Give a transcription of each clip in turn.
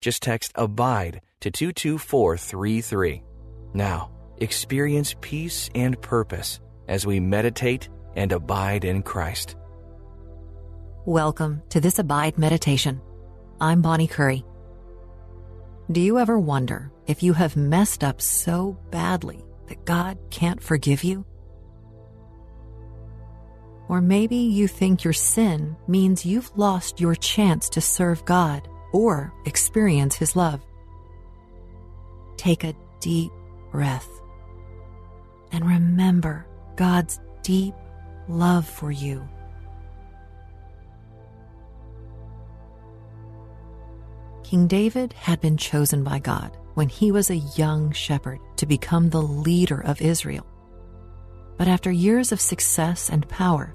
Just text ABIDE to 22433. Now, experience peace and purpose as we meditate and abide in Christ. Welcome to this Abide Meditation. I'm Bonnie Curry. Do you ever wonder if you have messed up so badly that God can't forgive you? Or maybe you think your sin means you've lost your chance to serve God or experience His love. Take a deep breath and remember God's deep love for you. King David had been chosen by God when he was a young shepherd to become the leader of Israel. But after years of success and power,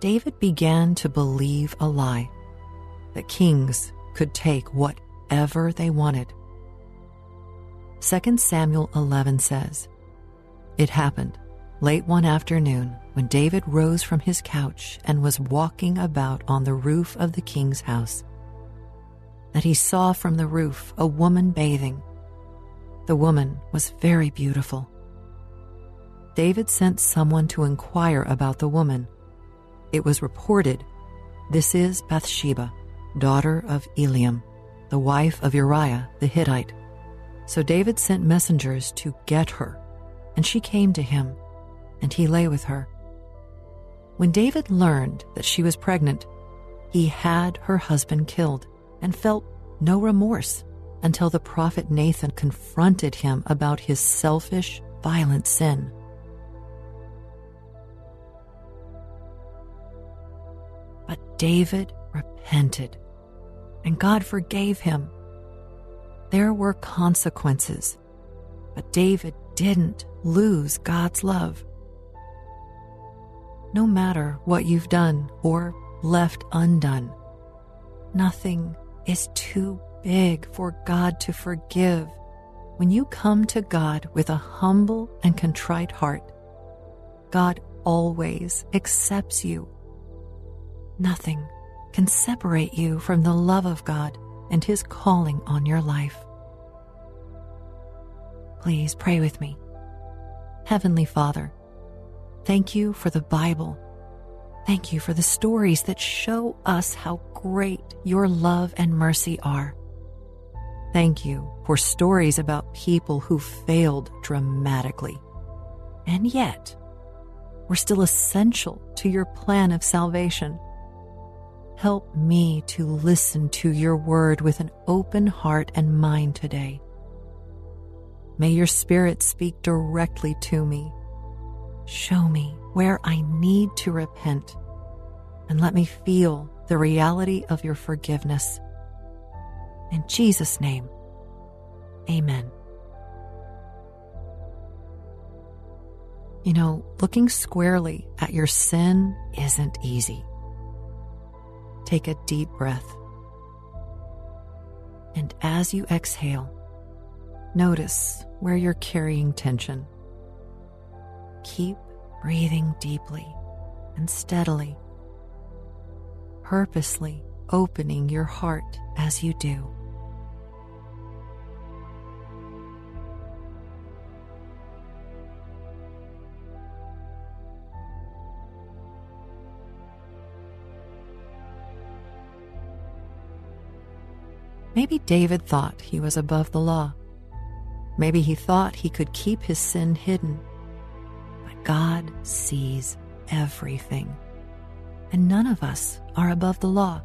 David began to believe a lie that kings could take whatever they wanted. 2 Samuel 11 says, It happened late one afternoon when David rose from his couch and was walking about on the roof of the king's house that he saw from the roof a woman bathing. The woman was very beautiful. David sent someone to inquire about the woman. It was reported, This is Bathsheba daughter of Eliam, the wife of Uriah the Hittite. So David sent messengers to get her, and she came to him, and he lay with her. When David learned that she was pregnant, he had her husband killed and felt no remorse until the prophet Nathan confronted him about his selfish, violent sin. But David repented and God forgave him. There were consequences, but David didn't lose God's love. No matter what you've done or left undone, nothing is too big for God to forgive. When you come to God with a humble and contrite heart, God always accepts you. Nothing can separate you from the love of God and His calling on your life. Please pray with me. Heavenly Father, thank you for the Bible. Thank you for the stories that show us how great your love and mercy are. Thank you for stories about people who failed dramatically and yet were still essential to your plan of salvation. Help me to listen to your word with an open heart and mind today. May your spirit speak directly to me. Show me where I need to repent and let me feel the reality of your forgiveness. In Jesus' name, amen. You know, looking squarely at your sin isn't easy. Take a deep breath. And as you exhale, notice where you're carrying tension. Keep breathing deeply and steadily, purposely opening your heart as you do. Maybe David thought he was above the law. Maybe he thought he could keep his sin hidden. But God sees everything. And none of us are above the law.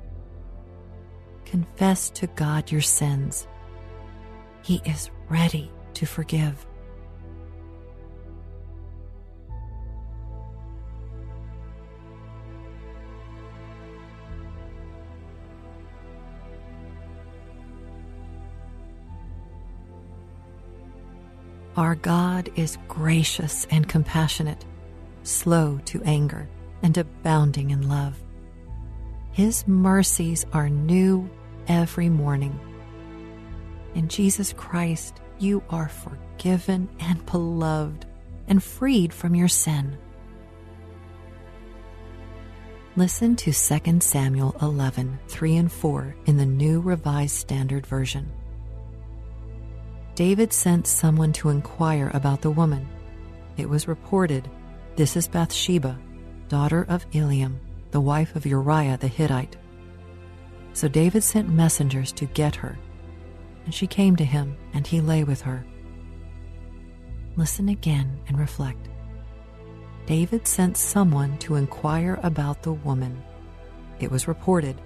Confess to God your sins. He is ready to forgive. Our God is gracious and compassionate, slow to anger, and abounding in love. His mercies are new every morning. In Jesus Christ, you are forgiven and beloved and freed from your sin. Listen to 2 Samuel 11, 3 and 4 in the New Revised Standard Version. David sent someone to inquire about the woman. It was reported, This is Bathsheba, daughter of Eliam, the wife of Uriah the Hittite. So David sent messengers to get her, and she came to him, and he lay with her. Listen again and reflect. David sent someone to inquire about the woman. It was reported,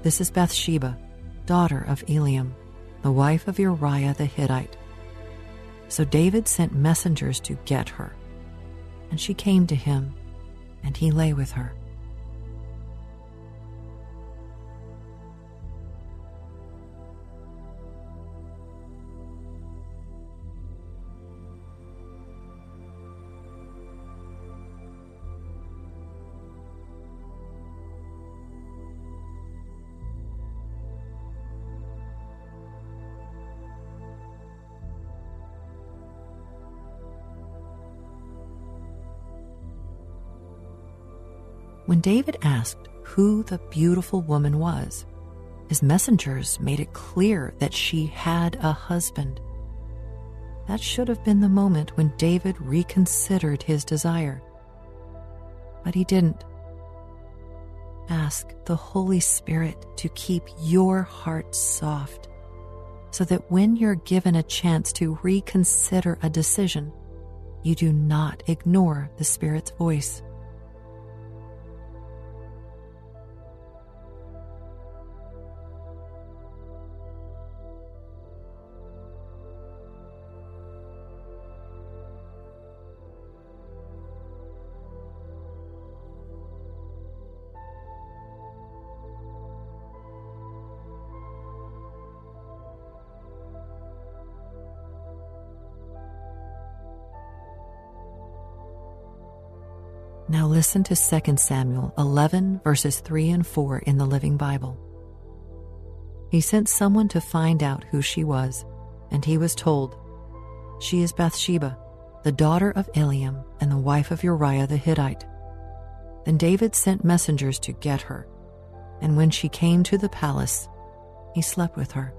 This is Bathsheba, daughter of Eliam, the wife of Uriah the Hittite. So David sent messengers to get her, and she came to him, and he lay with her. When David asked who the beautiful woman was, his messengers made it clear that she had a husband. That should have been the moment when David reconsidered his desire. But he didn't. Ask the Holy Spirit to keep your heart soft so that when you're given a chance to reconsider a decision, you do not ignore the Spirit's voice. Now listen to 2 Samuel 11, verses 3 and 4 in the Living Bible. He sent someone to find out who she was, and he was told, She is Bathsheba, the daughter of Eliam and the wife of Uriah the Hittite. Then David sent messengers to get her, and when she came to the palace, he slept with her.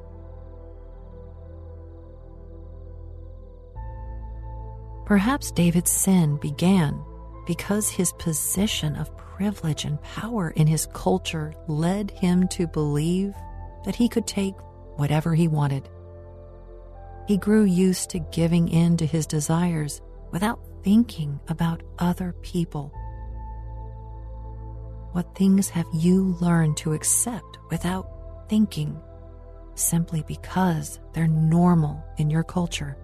Perhaps David's sin began because his position of privilege and power in his culture led him to believe that he could take whatever he wanted. He grew used to giving in to his desires without thinking about other people. What things have you learned to accept without thinking, simply because they're normal in your culture?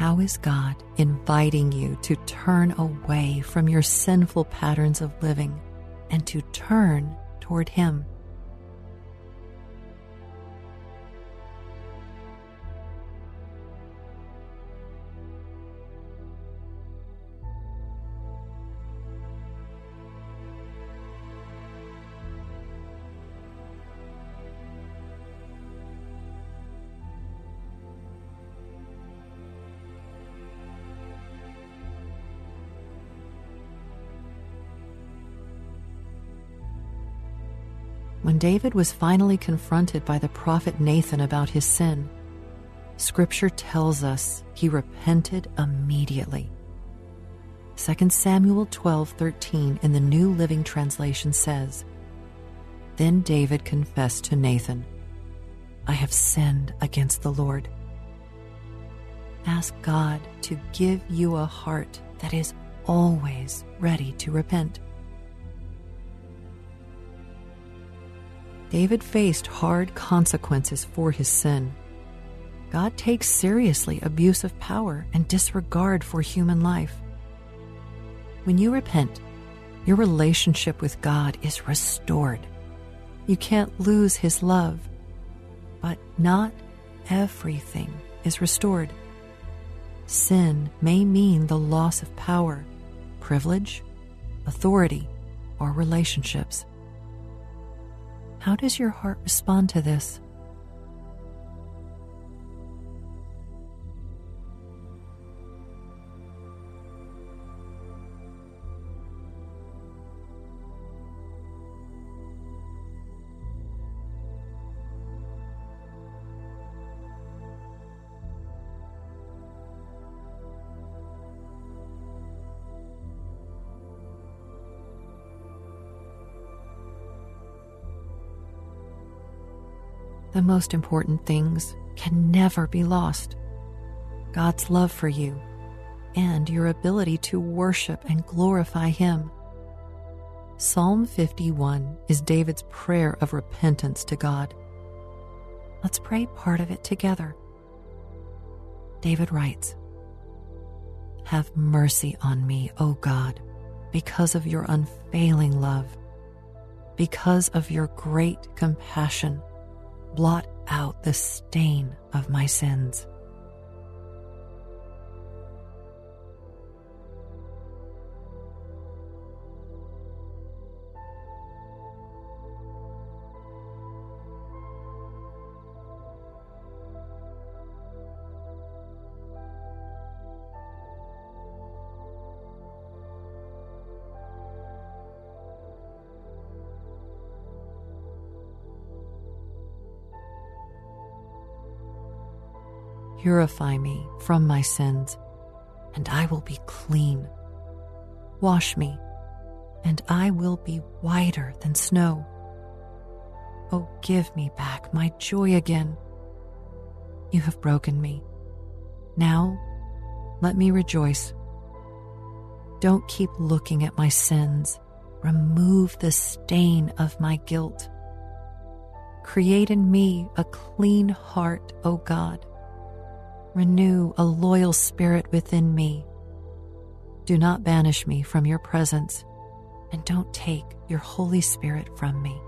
How is God inviting you to turn away from your sinful patterns of living and to turn toward Him? When David was finally confronted by the prophet Nathan about his sin, Scripture tells us he repented immediately. 2 Samuel 12:13 in the New Living Translation says, Then David confessed to Nathan, I have sinned against the Lord. ask God to give you a heart that is always ready to repent. David faced hard consequences for his sin. God takes seriously abuse of power and disregard for human life. When you repent, your relationship with God is restored. You can't lose His love, but not everything is restored. Sin may mean the loss of power, privilege, authority, or relationships. How does your heart respond to this? The most important things can never be lost God's love for you and your ability to worship and glorify Him. Psalm 51 is David's prayer of repentance to God. Let's pray part of it together. David writes Have mercy on me, O God, because of your unfailing love, because of your great compassion blot out the stain of my sins. Purify me from my sins, and I will be clean. Wash me, and I will be whiter than snow. Oh, give me back my joy again. You have broken me. Now, let me rejoice. Don't keep looking at my sins. Remove the stain of my guilt. Create in me a clean heart, O God Renew a loyal spirit within me. Do not banish me from your presence, and don't take your Holy Spirit from me.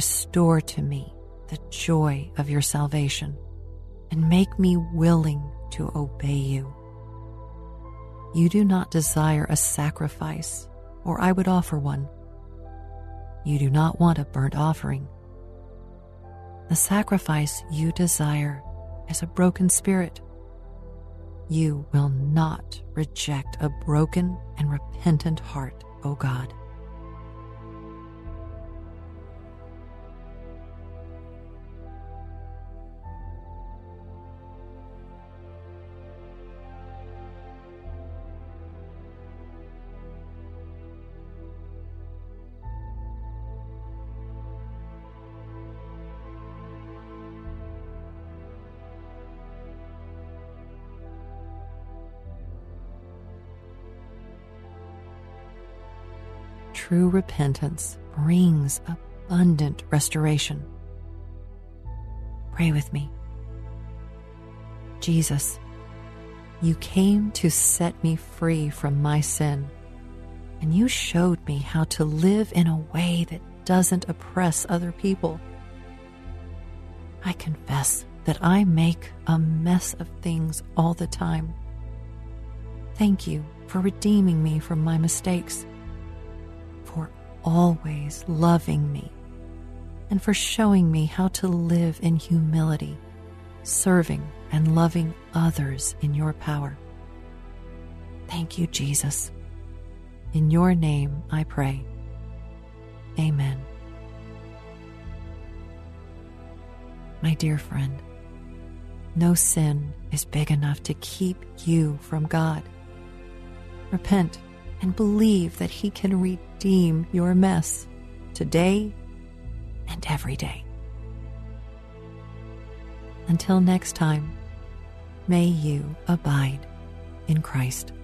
Restore to me the joy of your salvation and make me willing to obey you. You do not desire a sacrifice, or I would offer one. You do not want a burnt offering. The sacrifice you desire is a broken spirit. You will not reject a broken and repentant heart, O God. True repentance brings abundant restoration. Pray with me. Jesus, you came to set me free from my sin, and you showed me how to live in a way that doesn't oppress other people. I confess that I make a mess of things all the time. Thank you for redeeming me from my mistakes always loving me and for showing me how to live in humility, serving and loving others in your power. Thank you, Jesus. In your name I pray. Amen. My dear friend, no sin is big enough to keep you from God. Repent and believe that He can redeem your mess today and every day. Until next time, may you abide in Christ.